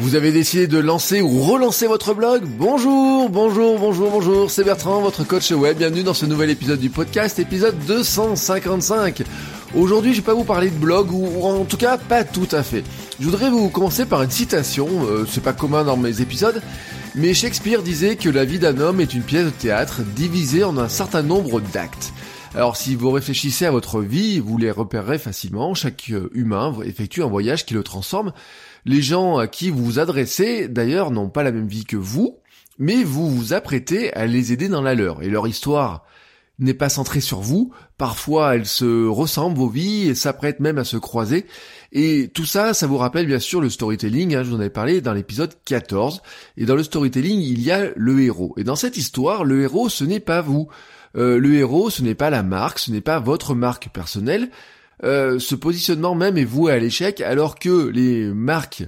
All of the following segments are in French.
Vous avez décidé de lancer ou relancer votre blog Bonjour, bonjour, bonjour, bonjour, c'est Bertrand, votre coach web. Bienvenue dans ce nouvel épisode du podcast, épisode 255. Aujourd'hui, je vais pas vous parler de blog, ou en tout cas pas tout à fait. Je voudrais vous commencer par une citation, euh, c'est pas commun dans mes épisodes, mais Shakespeare disait que la vie d'un homme est une pièce de théâtre divisée en un certain nombre d'actes. Alors si vous réfléchissez à votre vie, vous les repérerez facilement, chaque euh, humain effectue un voyage qui le transforme. Les gens à qui vous vous adressez, d'ailleurs, n'ont pas la même vie que vous, mais vous vous apprêtez à les aider dans la leur. Et leur histoire n'est pas centrée sur vous, parfois elles se ressemblent, vos vies, et s'apprêtent même à se croiser. Et tout ça, ça vous rappelle bien sûr le storytelling, hein, je vous en avais parlé dans l'épisode 14. Et dans le storytelling, il y a le héros. Et dans cette histoire, le héros, ce n'est pas vous. Euh, le héros, ce n'est pas la marque, ce n'est pas votre marque personnelle. Euh, ce positionnement même est voué à l'échec, alors que les marques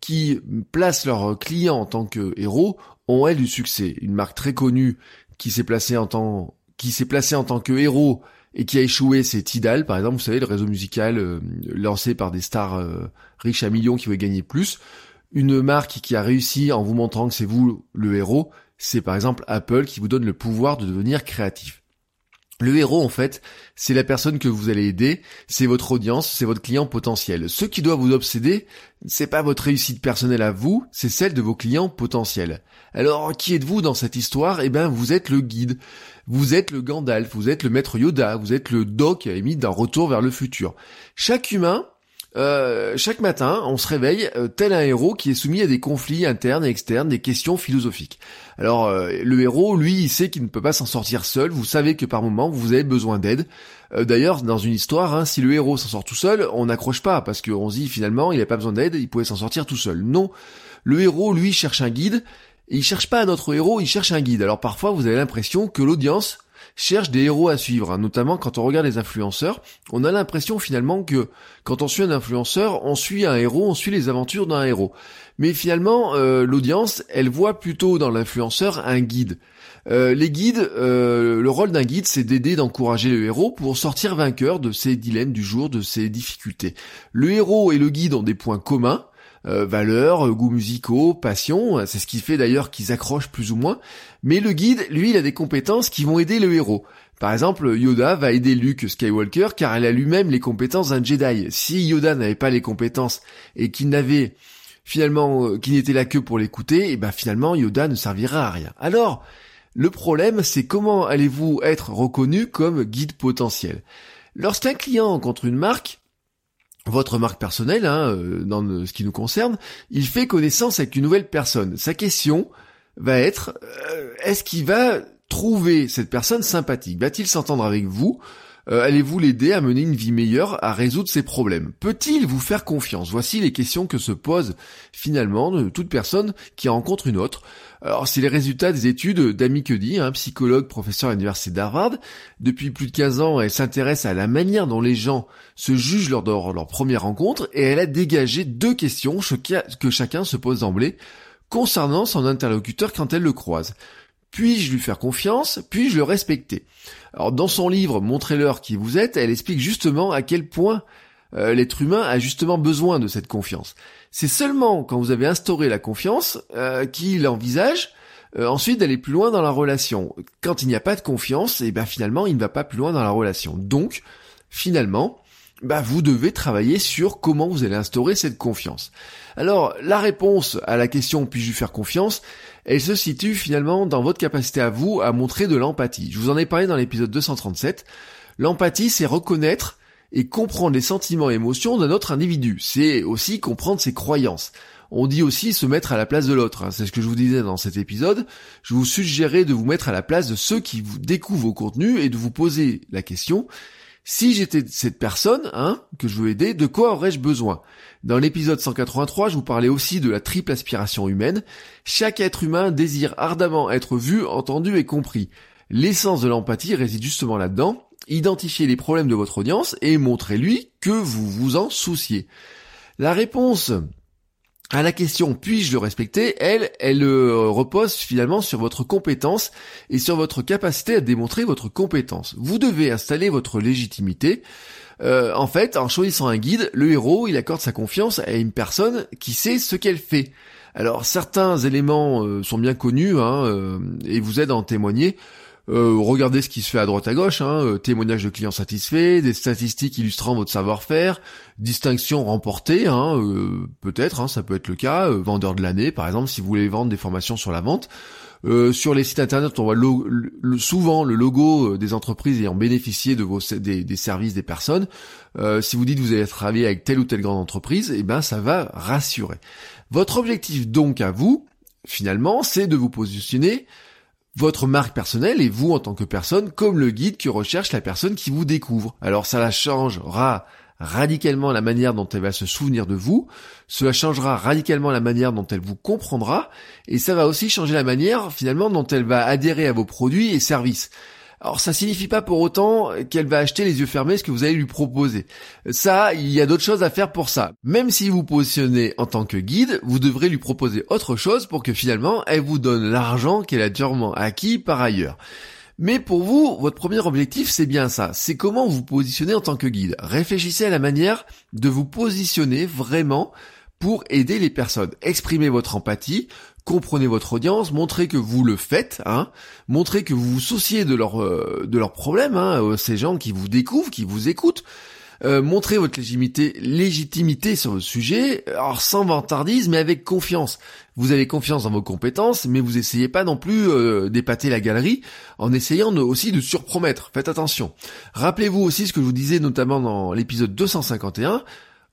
qui placent leurs clients en tant que héros ont elles du succès. Une marque très connue qui s'est placée en tant qui s'est placée en tant que héros et qui a échoué, c'est Tidal, par exemple, vous savez, le réseau musical euh, lancé par des stars riches à millions qui veulent gagner plus. Une marque qui a réussi en vous montrant que c'est vous le héros, c'est par exemple Apple qui vous donne le pouvoir de devenir créatif. Le héros, en fait, c'est la personne que vous allez aider, c'est votre audience, c'est votre client potentiel. Ce qui doit vous obséder, c'est pas votre réussite personnelle à vous, c'est celle de vos clients potentiels. Alors, qui êtes-vous dans cette histoire? Eh ben, vous êtes le guide, vous êtes le Gandalf, vous êtes le maître Yoda, vous êtes le Doc, à la d'un retour vers le futur. Chaque humain euh, chaque matin, on se réveille euh, tel un héros qui est soumis à des conflits internes et externes, des questions philosophiques. Alors euh, le héros, lui, il sait qu'il ne peut pas s'en sortir seul. Vous savez que par moment, vous avez besoin d'aide. D'ailleurs, dans une histoire, hein, si le héros s'en sort tout seul, on n'accroche pas parce qu'on se dit finalement, il n'a pas besoin d'aide, il pouvait s'en sortir tout seul. Non, le héros, lui, cherche un guide. Et il cherche pas un autre héros, il cherche un guide. Alors parfois, vous avez l'impression que l'audience cherche des héros à suivre, hein. notamment quand on regarde les influenceurs, on a l'impression finalement que quand on suit un influenceur, on suit un héros, on suit les aventures d'un héros. Mais finalement, euh, l'audience, elle voit plutôt dans l'influenceur un guide. Euh, les guides, euh, le rôle d'un guide, c'est d'aider, d'encourager le héros pour sortir vainqueur de ses dilemmes du jour, de ses difficultés. Le héros et le guide ont des points communs, euh, valeurs, goûts musicaux, passion, c'est ce qui fait d'ailleurs qu'ils accrochent plus ou moins. Mais le guide, lui, il a des compétences qui vont aider le héros. Par exemple, Yoda va aider Luke Skywalker car elle a lui-même les compétences d'un Jedi. Si Yoda n'avait pas les compétences et qu'il n'avait finalement euh, qu'il n'était là que pour l'écouter, et ben finalement Yoda ne servira à rien. Alors, le problème, c'est comment allez-vous être reconnu comme guide potentiel? Lorsqu'un client rencontre une marque, votre marque personnelle, hein, euh, dans ce qui nous concerne, il fait connaissance avec une nouvelle personne. Sa question va être, euh, est-ce qu'il va trouver cette personne sympathique? Va-t-il s'entendre avec vous? Euh, Allez-vous l'aider à mener une vie meilleure, à résoudre ses problèmes? Peut-il vous faire confiance? Voici les questions que se pose finalement de toute personne qui rencontre une autre. Alors c'est les résultats des études d'Amy Cuddy, un psychologue, professeur à l'université d'Harvard. Depuis plus de 15 ans, elle s'intéresse à la manière dont les gens se jugent lors de leur première rencontre et elle a dégagé deux questions que chacun se pose d'emblée concernant son interlocuteur quand elle le croise. Puis-je lui faire confiance? Puis-je le respecter? Alors dans son livre Montrez-leur qui vous êtes, elle explique justement à quel point euh, l'être humain a justement besoin de cette confiance. C'est seulement quand vous avez instauré la confiance euh, qu'il envisage euh, ensuite d'aller plus loin dans la relation. Quand il n'y a pas de confiance, et eh ben finalement il ne va pas plus loin dans la relation. Donc finalement, bah vous devez travailler sur comment vous allez instaurer cette confiance. Alors la réponse à la question puis-je lui faire confiance, elle se situe finalement dans votre capacité à vous à montrer de l'empathie. Je vous en ai parlé dans l'épisode 237. L'empathie, c'est reconnaître et comprendre les sentiments et émotions d'un autre individu. C'est aussi comprendre ses croyances. On dit aussi se mettre à la place de l'autre. Hein. C'est ce que je vous disais dans cet épisode. Je vous suggérais de vous mettre à la place de ceux qui vous découvrent vos contenus et de vous poser la question Si j'étais cette personne, hein, que je veux aider, de quoi aurais-je besoin? Dans l'épisode 183, je vous parlais aussi de la triple aspiration humaine. Chaque être humain désire ardemment être vu, entendu et compris. L'essence de l'empathie réside justement là-dedans. Identifier les problèmes de votre audience et montrer lui que vous vous en souciez. La réponse à la question puis-je le respecter, elle, elle euh, repose finalement sur votre compétence et sur votre capacité à démontrer votre compétence. Vous devez installer votre légitimité. Euh, en fait, en choisissant un guide, le héros, il accorde sa confiance à une personne qui sait ce qu'elle fait. Alors certains éléments euh, sont bien connus hein, et vous aident à en témoigner. Euh, regardez ce qui se fait à droite à gauche, hein, euh, témoignages de clients satisfaits, des statistiques illustrant votre savoir-faire, distinction remportée, hein, euh, peut-être, hein, ça peut être le cas, vendeur de l'année par exemple, si vous voulez vendre des formations sur la vente. sur les sites internet, on voit souvent le logo des entreprises ayant bénéficié de vos des, des services des personnes. si vous dites que vous allez travailler avec telle ou telle grande entreprise, eh ben ça va rassurer. Votre objectif donc à vous, finalement, c'est de vous positionner votre marque personnelle et vous en tant que personne comme le guide que recherche la personne qui vous découvre. Alors ça la changera radicalement la manière dont elle va se souvenir de vous, cela changera radicalement la manière dont elle vous comprendra, et ça va aussi changer la manière finalement dont elle va adhérer à vos produits et services. Alors ça signifie pas pour autant qu'elle va acheter les yeux fermés ce que vous allez lui proposer. Ça, il y a d'autres choses à faire pour ça. Même si vous positionnez en tant que guide, vous devrez lui proposer autre chose pour que finalement elle vous donne l'argent qu'elle a durement acquis par ailleurs. Mais pour vous, votre premier objectif, c'est bien ça. C'est comment vous positionnez en tant que guide. Réfléchissez à la manière de vous positionner vraiment pour aider les personnes. Exprimez votre empathie, comprenez votre audience, montrez que vous le faites, hein, montrez que vous vous souciez de, leur, euh, de leurs problèmes, hein, euh, ces gens qui vous découvrent, qui vous écoutent. Euh, montrez votre légitimité, légitimité sur le sujet, alors sans vantardise, mais avec confiance. Vous avez confiance dans vos compétences, mais vous essayez pas non plus d'épater la galerie en essayant aussi de surpromettre. Faites attention. Rappelez-vous aussi ce que je vous disais notamment dans l'épisode 251.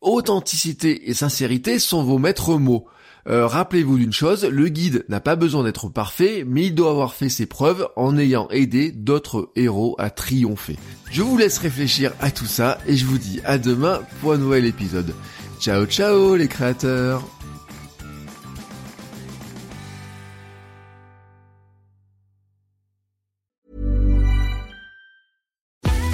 Authenticité et sincérité sont vos maîtres mots. Euh, rappelez-vous d'une chose, le guide n'a pas besoin d'être parfait, mais il doit avoir fait ses preuves en ayant aidé d'autres héros à triompher. Je vous laisse réfléchir à tout ça et je vous dis à demain pour un nouvel épisode. Ciao ciao les créateurs